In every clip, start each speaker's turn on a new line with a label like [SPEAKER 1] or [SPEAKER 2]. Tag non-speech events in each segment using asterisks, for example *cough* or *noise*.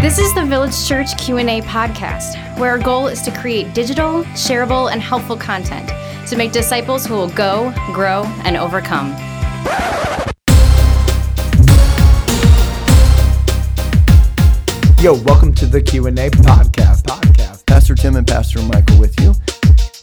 [SPEAKER 1] This is the Village Church Q&A podcast, where our goal is to create digital, shareable, and helpful content to make disciples who will go, grow, and overcome.
[SPEAKER 2] Yo, welcome to the Q and A podcast. Podcast.
[SPEAKER 3] Pastor Tim and Pastor Michael with you.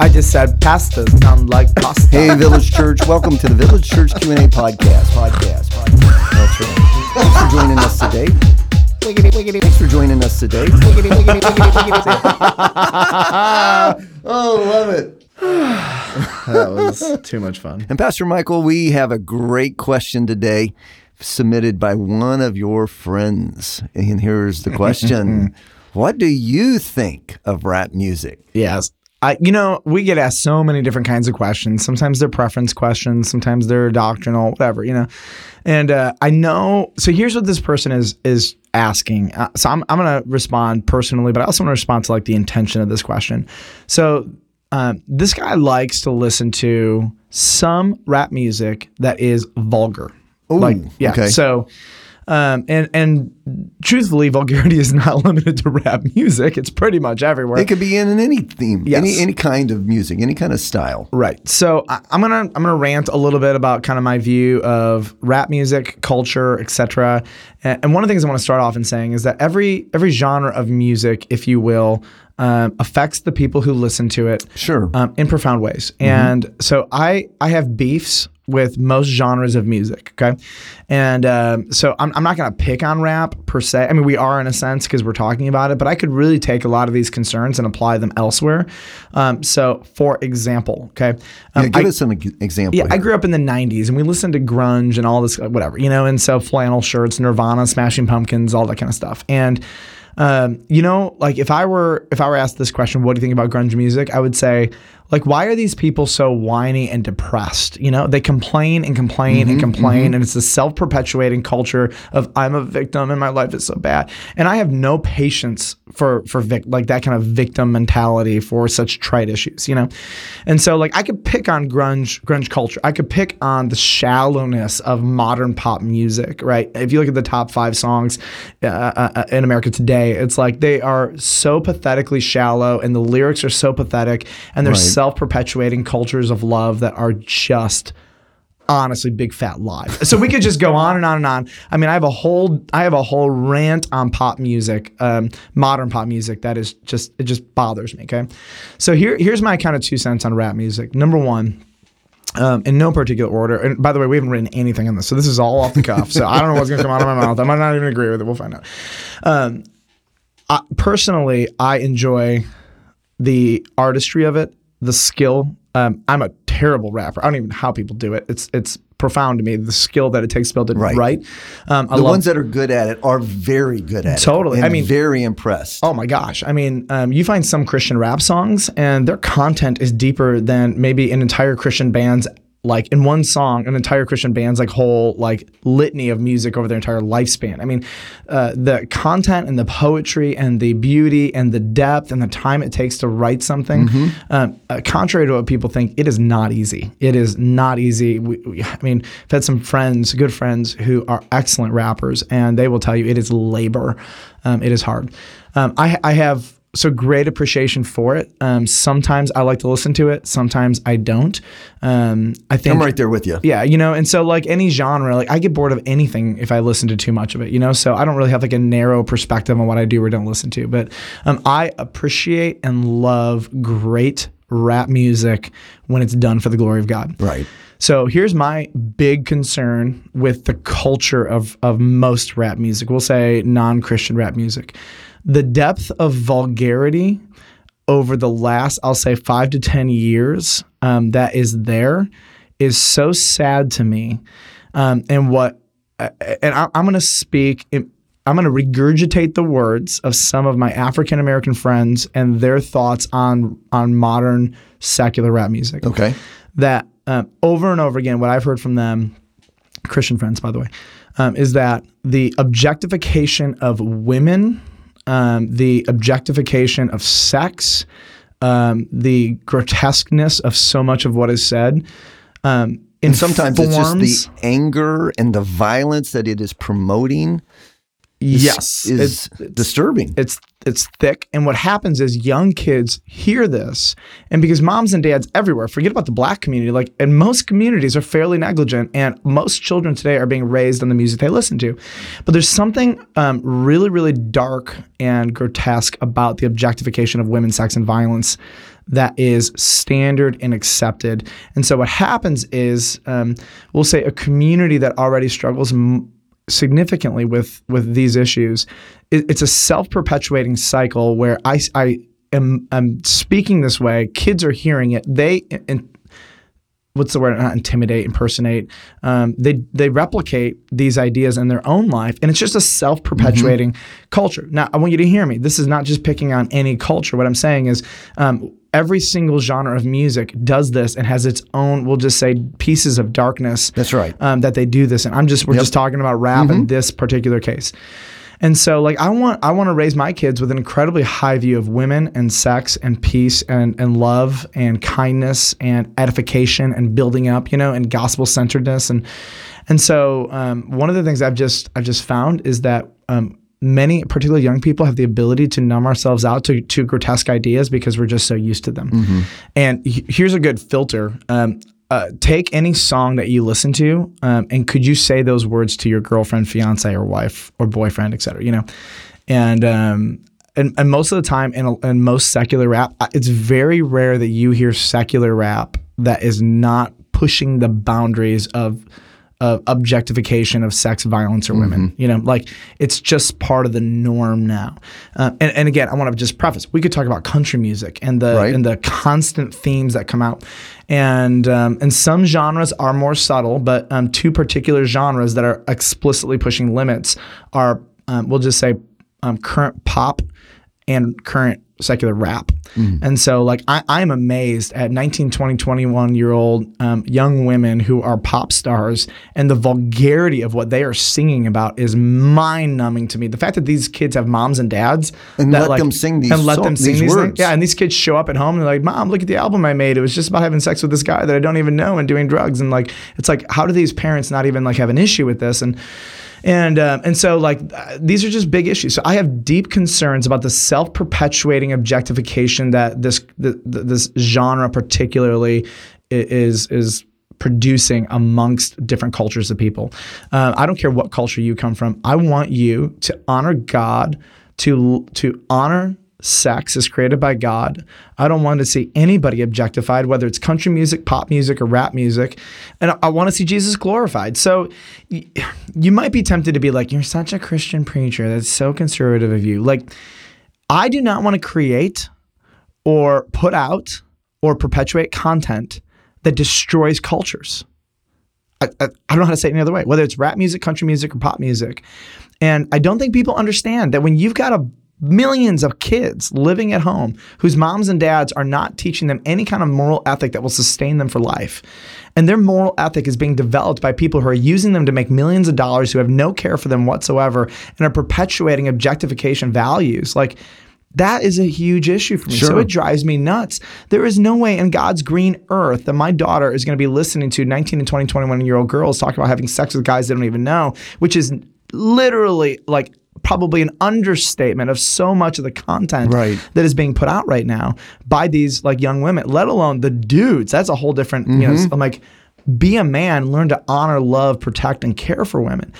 [SPEAKER 2] I just said pasta sound like pasta.
[SPEAKER 3] Hey, Village Church. Welcome to the Village Church Q&A podcast. Podcast. podcast. That's right. Thanks for joining us today. Thanks for joining us today. *laughs* oh, love it. *sighs*
[SPEAKER 4] That was too much fun.
[SPEAKER 3] And Pastor Michael, we have a great question today submitted by one of your friends. And here's the question. *laughs* what do you think of rap music?
[SPEAKER 2] Yes. I, you know, we get asked so many different kinds of questions. Sometimes they're preference questions, sometimes they're doctrinal, whatever, you know. And uh, I know. So here's what this person is is asking. Uh, so I'm I'm gonna respond personally, but I also want to respond to like the intention of this question. So um, this guy likes to listen to some rap music that is vulgar. like yeah.
[SPEAKER 3] okay.
[SPEAKER 2] So. Um, and and truthfully, vulgarity is not *laughs* limited to rap music. It's pretty much everywhere.
[SPEAKER 3] It could be in any theme,
[SPEAKER 2] Yes.
[SPEAKER 3] any any kind of music, any kind of style.
[SPEAKER 2] Right. So I, I'm gonna I'm gonna rant a little bit about kind of my view of rap music, culture, etc. And, and one of the things I want to start off in saying is that every every genre of music, if you will, um, affects the people who listen to it.
[SPEAKER 3] Sure.
[SPEAKER 2] Um, in profound ways. And so I I have beefs with most genres of music. Okay. And um, so I'm, I'm not going to pick on rap per se. I mean, we are in a sense because we're talking about it, but I could really take a lot of these concerns and apply them elsewhere. Um, so, for example, okay. Um,
[SPEAKER 3] Yeah, give
[SPEAKER 2] I-
[SPEAKER 3] us some ex- example.
[SPEAKER 2] yeah, I grew up in the '90s, and we listened to grunge and all this, uh, whatever, you know. And so flannel shirts, Nirvana, Smashing Pumpkins, all that kind of stuff. And um, you know, like if I were if I were asked this question, what do you think about grunge music? I would say, like, why are these people so whiny and depressed? You know, they complain and complain and complain, and it's a self-perpetuating culture of I'm a victim and my life is so bad. And I have no patience for for vic- like that kind of victim mentality for such trite issues, you know. And so, like, I could pick on grunge grunge culture. I could pick on the shallowness of modern pop music, right? If you look at the top five songs uh, uh, uh, in America today, it's like they are so pathetically shallow, and the lyrics are so pathetic, and they're
[SPEAKER 3] Right.
[SPEAKER 2] Self-perpetuating cultures of love that are just honestly big fat lies. So we could just go on and on and on. I mean, I have a whole I have a whole rant on pop music, um, modern pop music that is just it just bothers me. Okay, so here here's my kind of two cents on rap music. Number one. Um, in no particular order. And by the way, we haven't written anything on this, so this is all off the cuff. So I don't know what's going to come out of my mouth. I might not even agree with it. We'll find out. Um, I, personally, I enjoy the artistry of it, the skill. Um, I'm a terrible rapper. I don't even know how people do it. It's it's profound to me the skill that it takes to be able to
[SPEAKER 3] Right.
[SPEAKER 2] write. Um,
[SPEAKER 3] the
[SPEAKER 2] love,
[SPEAKER 3] ones that are good at it are very good at
[SPEAKER 2] Totally.
[SPEAKER 3] it. Totally.
[SPEAKER 2] I mean-
[SPEAKER 3] very impressed.
[SPEAKER 2] Oh my gosh. I mean, um, you find some Christian rap songs and their content is deeper than maybe an entire Christian band's like in one song, an entire Christian band's like whole like litany of music over their entire lifespan. I mean, uh, the content and the poetry and the beauty and the depth and the time it takes to write something, um, uh, contrary to what people think, it is not easy. It is not easy. We, we, I mean, I've had some friends, good friends, who are excellent rappers, and they will tell you it is labor. Um, it is hard. Um, I, I have so great appreciation for it. Um, sometimes I like to listen to it. Sometimes I don't. Um, I think
[SPEAKER 3] I'm right there with you.
[SPEAKER 2] yeah, you know, and so like any genre, like I get bored of anything if I listen to too much of it, you know. So I don't really have like a narrow perspective on what I do or don't listen to. But um, I appreciate and love great rap music when it's done for the glory of God.
[SPEAKER 3] Right.
[SPEAKER 2] So here's my big concern with the culture of of most rap music. We'll say non-Christian rap music. The depth of vulgarity over the last, I'll say, five to ten years um, that is there is so sad to me. Um, and what, uh, and I, I'm going to speak. In, I'm going to regurgitate the words of some of my African American friends and their thoughts on on modern secular rap music
[SPEAKER 3] Okay.
[SPEAKER 2] that um, over and over again, what I've heard from them, Christian friends, by the way, um, is that the objectification of women, um, the objectification of sex, um, the grotesqueness of so much of what is said. Um,
[SPEAKER 3] And sometimes it's just the anger and the violence that it is promoting. Is,
[SPEAKER 2] Yes,
[SPEAKER 3] is disturbing.
[SPEAKER 2] it's it's thick. And what happens is young kids hear this. And because moms and dads everywhere forget about the black community like and most communities are fairly negligent and most children today are being raised on the music they listen to. But there's something um, really really dark and grotesque about the objectification of women sex and violence that is standard and accepted. And so what happens is um, we'll say a community that already struggles m- significantly with with these issues. It, it's a self perpetuating cycle where I I am I'm speaking this way. Kids are hearing it. They and what's the word? Not intimidate, impersonate. Um, they they replicate these ideas in their own life, and it's just a self perpetuating culture. Now, I want you to hear me. This is not just picking on any culture. What I'm saying is. Um, Every single genre of music does this and has its own, we'll just say, pieces of darkness
[SPEAKER 3] That's right.
[SPEAKER 2] um, that they do this. And I'm just we're just talking about rap in this particular case. And so like I want I want to raise my kids with an incredibly high view of women and sex and peace and and love and kindness and edification and building up, you know, and gospel centeredness and and so um, one of the things I've just I've just found is that um, many, particularly young people, have the ability to numb ourselves out to, to grotesque ideas because we're just so used to them. And here's a good filter. Um, uh, take any song that you listen to, um, and could you say those words to your girlfriend, fiance, or wife, or boyfriend, et cetera? You know, and um, and, and most of the time in, a, in most secular rap, it's very rare that you hear secular rap that is not pushing the boundaries of of objectification of sex, violence, or women. You know, like it's just part of the norm now. Uh, and, and again, I want to just preface: we could talk about country music and the
[SPEAKER 3] Right.
[SPEAKER 2] and the constant themes that come out. And um, and some genres are more subtle, but um, two particular genres that are explicitly pushing limits are, um, we'll just say, um, current pop and current secular rap. And so, like, I, I'm amazed at 19, 20, 21 year old um, young women who are pop stars, and the vulgarity of what they are singing about is mind numbing to me. The fact that these kids have moms and dads
[SPEAKER 3] And
[SPEAKER 2] that,
[SPEAKER 3] let
[SPEAKER 2] like-
[SPEAKER 3] them sing these
[SPEAKER 2] and let
[SPEAKER 3] song-
[SPEAKER 2] them sing
[SPEAKER 3] these
[SPEAKER 2] these,
[SPEAKER 3] words.
[SPEAKER 2] things. Yeah, and these kids show up at home and they're like, "Mom, look at the album I made. It was just about having sex with this guy that I don't even know and doing drugs." And like, it's like, how do these parents not even like have an issue with this? And and um, and so like uh, these are just big issues. So I have deep concerns about the self-perpetuating objectification that this th- th- this genre particularly is is producing amongst different cultures of people. Uh, I don't care what culture you come from. I want you to honor God, to to honor sex is created by God. I don't want to see anybody objectified, whether it's country music, pop music, or rap music. And I, want to see Jesus glorified. So you might be tempted to be like, you're such a Christian preacher. That's so conservative of you. Like, I do not want to create or put out or perpetuate content that destroys cultures. I, I, I don't know how to say it any other way, whether it's rap music, country music, or pop music. And I don't think people understand that when you've got a millions of kids living at home whose moms and dads are not teaching them any kind of moral ethic that will sustain them for life. And their moral ethic is being developed by people who are using them to make millions of dollars who have no care for them whatsoever and are perpetuating objectification values. Like that is a huge issue for me. So it drives me nuts. There is no way in God's green earth that my daughter is going to be listening to 19 and 20, 21 year old girls talk about having sex with guys they don't even know, which is literally like probably an understatement of so much of the content
[SPEAKER 3] Right.
[SPEAKER 2] that is being put out right now by these like young women, let alone the dudes. That's a whole different, you know, mm-hmm. I'm like, be a man, learn to honor, love, protect, and care for women.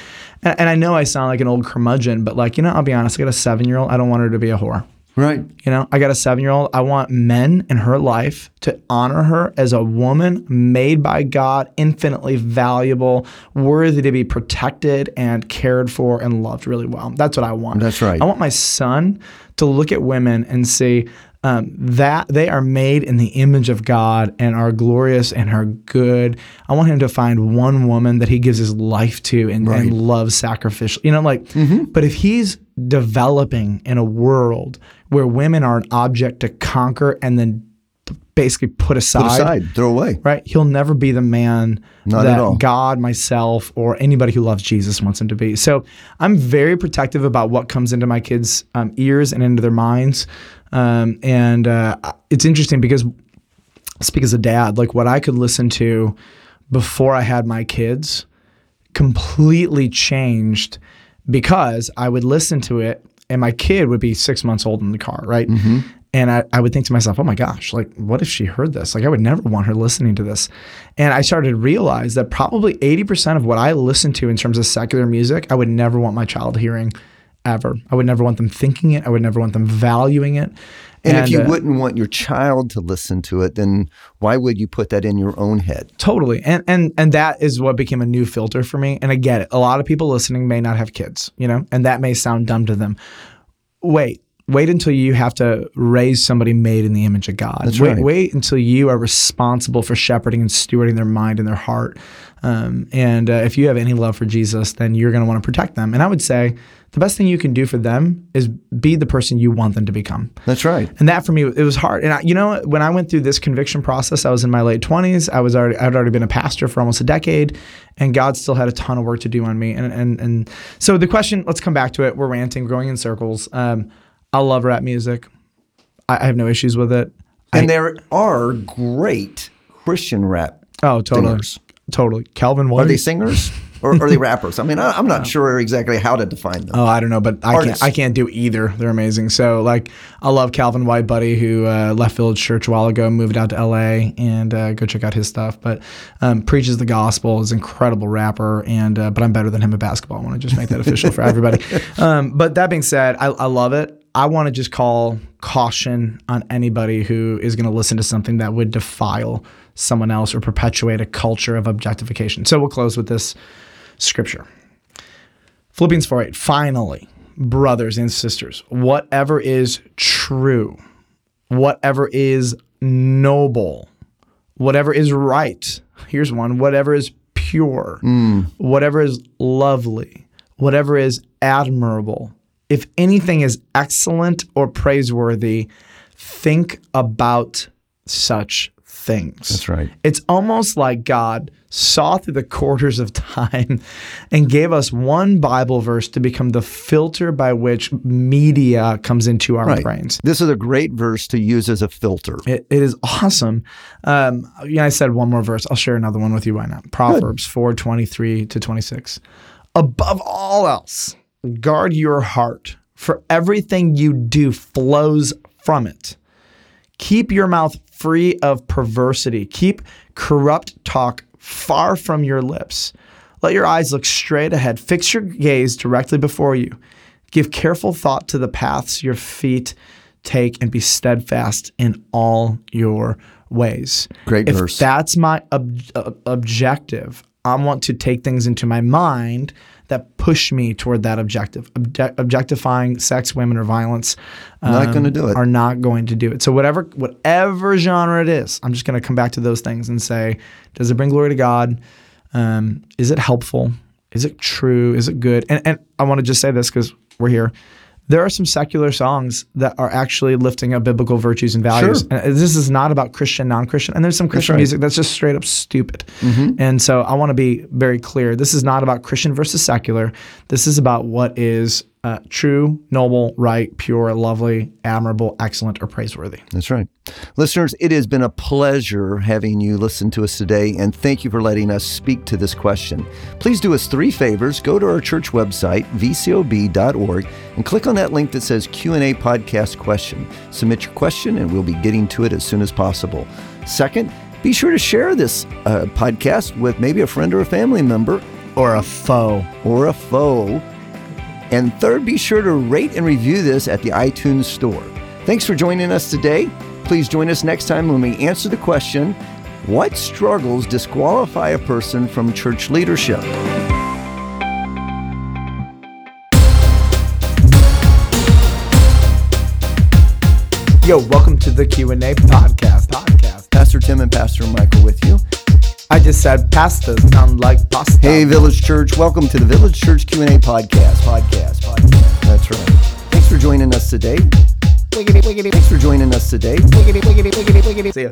[SPEAKER 2] And, and I know I sound like an old curmudgeon, but like, you know, I'll be honest, I got a seven year old. I don't want her to be a whore.
[SPEAKER 3] Right.
[SPEAKER 2] You know, I got a seven year old. I want men in her life to honor her as a woman made by God, infinitely valuable, worthy to be protected and cared for and loved really well. That's what I want.
[SPEAKER 3] That's right.
[SPEAKER 2] I want my son to look at women and see um, that they are made in the image of God and are glorious and are good. I want him to find one woman that he gives his life to and, and loves sacrificial. You know, like,
[SPEAKER 3] Mm-hmm.
[SPEAKER 2] but if he's developing in a world where women are an object to conquer and then basically put aside,
[SPEAKER 3] Put aside, throw away.
[SPEAKER 2] right? He'll never be the man
[SPEAKER 3] Not
[SPEAKER 2] that. God, myself, or anybody who loves Jesus wants him to be. So I'm very protective about what comes into my kids' um, ears and into their minds. Um, and uh, it's interesting because, speak as a dad, like what I could listen to before I had my kids completely changed because I would listen to it and my kid would be six months old in the car, right? Mm-hmm. And I, I would think to myself, oh my gosh, like, what if she heard this? Like, I would never want her listening to this. And I started to realize that probably 80% of what I listen to in terms of secular music, I would never want my child hearing ever. I would never want them thinking it. I would never want them valuing it.
[SPEAKER 3] And, if you
[SPEAKER 2] uh,
[SPEAKER 3] wouldn't want your child to listen to it, then why would you put that in your own head?
[SPEAKER 2] Totally. And and and that is what became a new filter for me. And I get it. A lot of people listening may not have kids, you know, and that may sound dumb to them. Wait. Wait until you have to raise somebody made in the image of God.
[SPEAKER 3] That's
[SPEAKER 2] wait,
[SPEAKER 3] right.
[SPEAKER 2] wait until you are responsible for shepherding and stewarding their mind and their heart. Um, and uh, if you have any love for Jesus, then you're going to want to protect them. And I would say the best thing you can do for them is be the person you want them to become.
[SPEAKER 3] That's right.
[SPEAKER 2] And that for me, it was hard. And I, you know, when I went through this conviction process, I was in my late twenties. I was already, I'd already been a pastor for almost a decade, and God still had a ton of work to do on me. And and and so the question, let's come back to it. We're ranting, we're going in circles. Um, I love rap music. I, I have no issues with it.
[SPEAKER 3] And there are great Christian rap.
[SPEAKER 2] Oh, totally,
[SPEAKER 3] Singers.
[SPEAKER 2] totally. Calvin White.
[SPEAKER 3] Are they singers or are they *laughs* rappers? I mean, I, I'm not sure exactly how to define them.
[SPEAKER 2] Oh, I don't know, but I
[SPEAKER 3] Artists.
[SPEAKER 2] can't. I can't do either. They're amazing. So, like, I love Calvin White, buddy, who uh, left Village Church a while ago, moved out to L.A. and uh, go check out his stuff. But um, preaches the gospel, is an incredible rapper, and uh, but I'm better than him at basketball. I want to just make that official for everybody. *laughs* Um, but that being said, I, I love it. I want to just call caution on anybody who is going to listen to something that would defile someone else or perpetuate a culture of objectification. So we'll close with this scripture. Philippians 4 8. Finally, brothers and sisters, whatever is true, whatever is noble, whatever is right, here's one, whatever is pure, mm. whatever is lovely, whatever is admirable, if anything is excellent or praiseworthy, think about such things.
[SPEAKER 3] That's right.
[SPEAKER 2] It's almost like God saw through the quarters of time *laughs* and gave us one Bible verse to become the filter by which media comes into our
[SPEAKER 3] Right.
[SPEAKER 2] brains.
[SPEAKER 3] This is a great verse to use as a filter.
[SPEAKER 2] It, it is awesome. Um, yeah, I said one more verse. I'll share another one with you. Why not? Proverbs four twenty three to twenty six. Above all else, guard your heart, for everything you do flows from it. Keep your mouth free of perversity. Keep corrupt talk far from your lips. Let your eyes look straight ahead. Fix your gaze directly before you. Give careful thought to the paths your feet take and be steadfast in all your ways.
[SPEAKER 3] Great
[SPEAKER 2] if
[SPEAKER 3] verse.
[SPEAKER 2] that's my ob- uh, objective, I want to take things into my mind that push me toward that objective. Obje- objectifying sex, women, or violence um,
[SPEAKER 3] Not gonna do it.
[SPEAKER 2] Are not going to do it. So whatever whatever genre it is, I'm just going to come back to those things and say, does it bring glory to God? Um, is it helpful? Is it true? Is it good? And and I want to just say this because we're here. There are some secular songs that are actually lifting up biblical virtues and values.
[SPEAKER 3] Sure.
[SPEAKER 2] And this is not about Christian, non-Christian. And there's some Christian
[SPEAKER 3] right.
[SPEAKER 2] music that's just straight up stupid. Mm-hmm. And so I want to be very clear. This is not about Christian versus secular. This is about what is uh, true, noble, right, pure, lovely, admirable, excellent, or praiseworthy.
[SPEAKER 3] That's right. Listeners, it has been a pleasure having you listen to us today, and thank you for letting us speak to this question. Please do us three favors. Go to our church website, vcob.org, and click on that link that says Q&A podcast question. Submit your question, and we'll be getting to it as soon as possible. Second, be sure to share this uh, podcast with maybe a friend or a family member
[SPEAKER 2] Or a foe.
[SPEAKER 3] or a foe. And third, be sure to rate and review this at the iTunes Store. Thanks for joining us today. Please join us next time when we answer the question What struggles disqualify a person from church leadership?
[SPEAKER 2] Yo, welcome to the Q&A podcast. Podcast.
[SPEAKER 3] Pastor Tim and Pastor Michael with you.
[SPEAKER 2] I just said pastas sound like pasta.
[SPEAKER 3] Hey, Village Church. Welcome to the Village Church Q&A podcast. Podcast. Podcast. That's right. Thanks for joining us today. Thanks for joining us today.
[SPEAKER 2] See ya.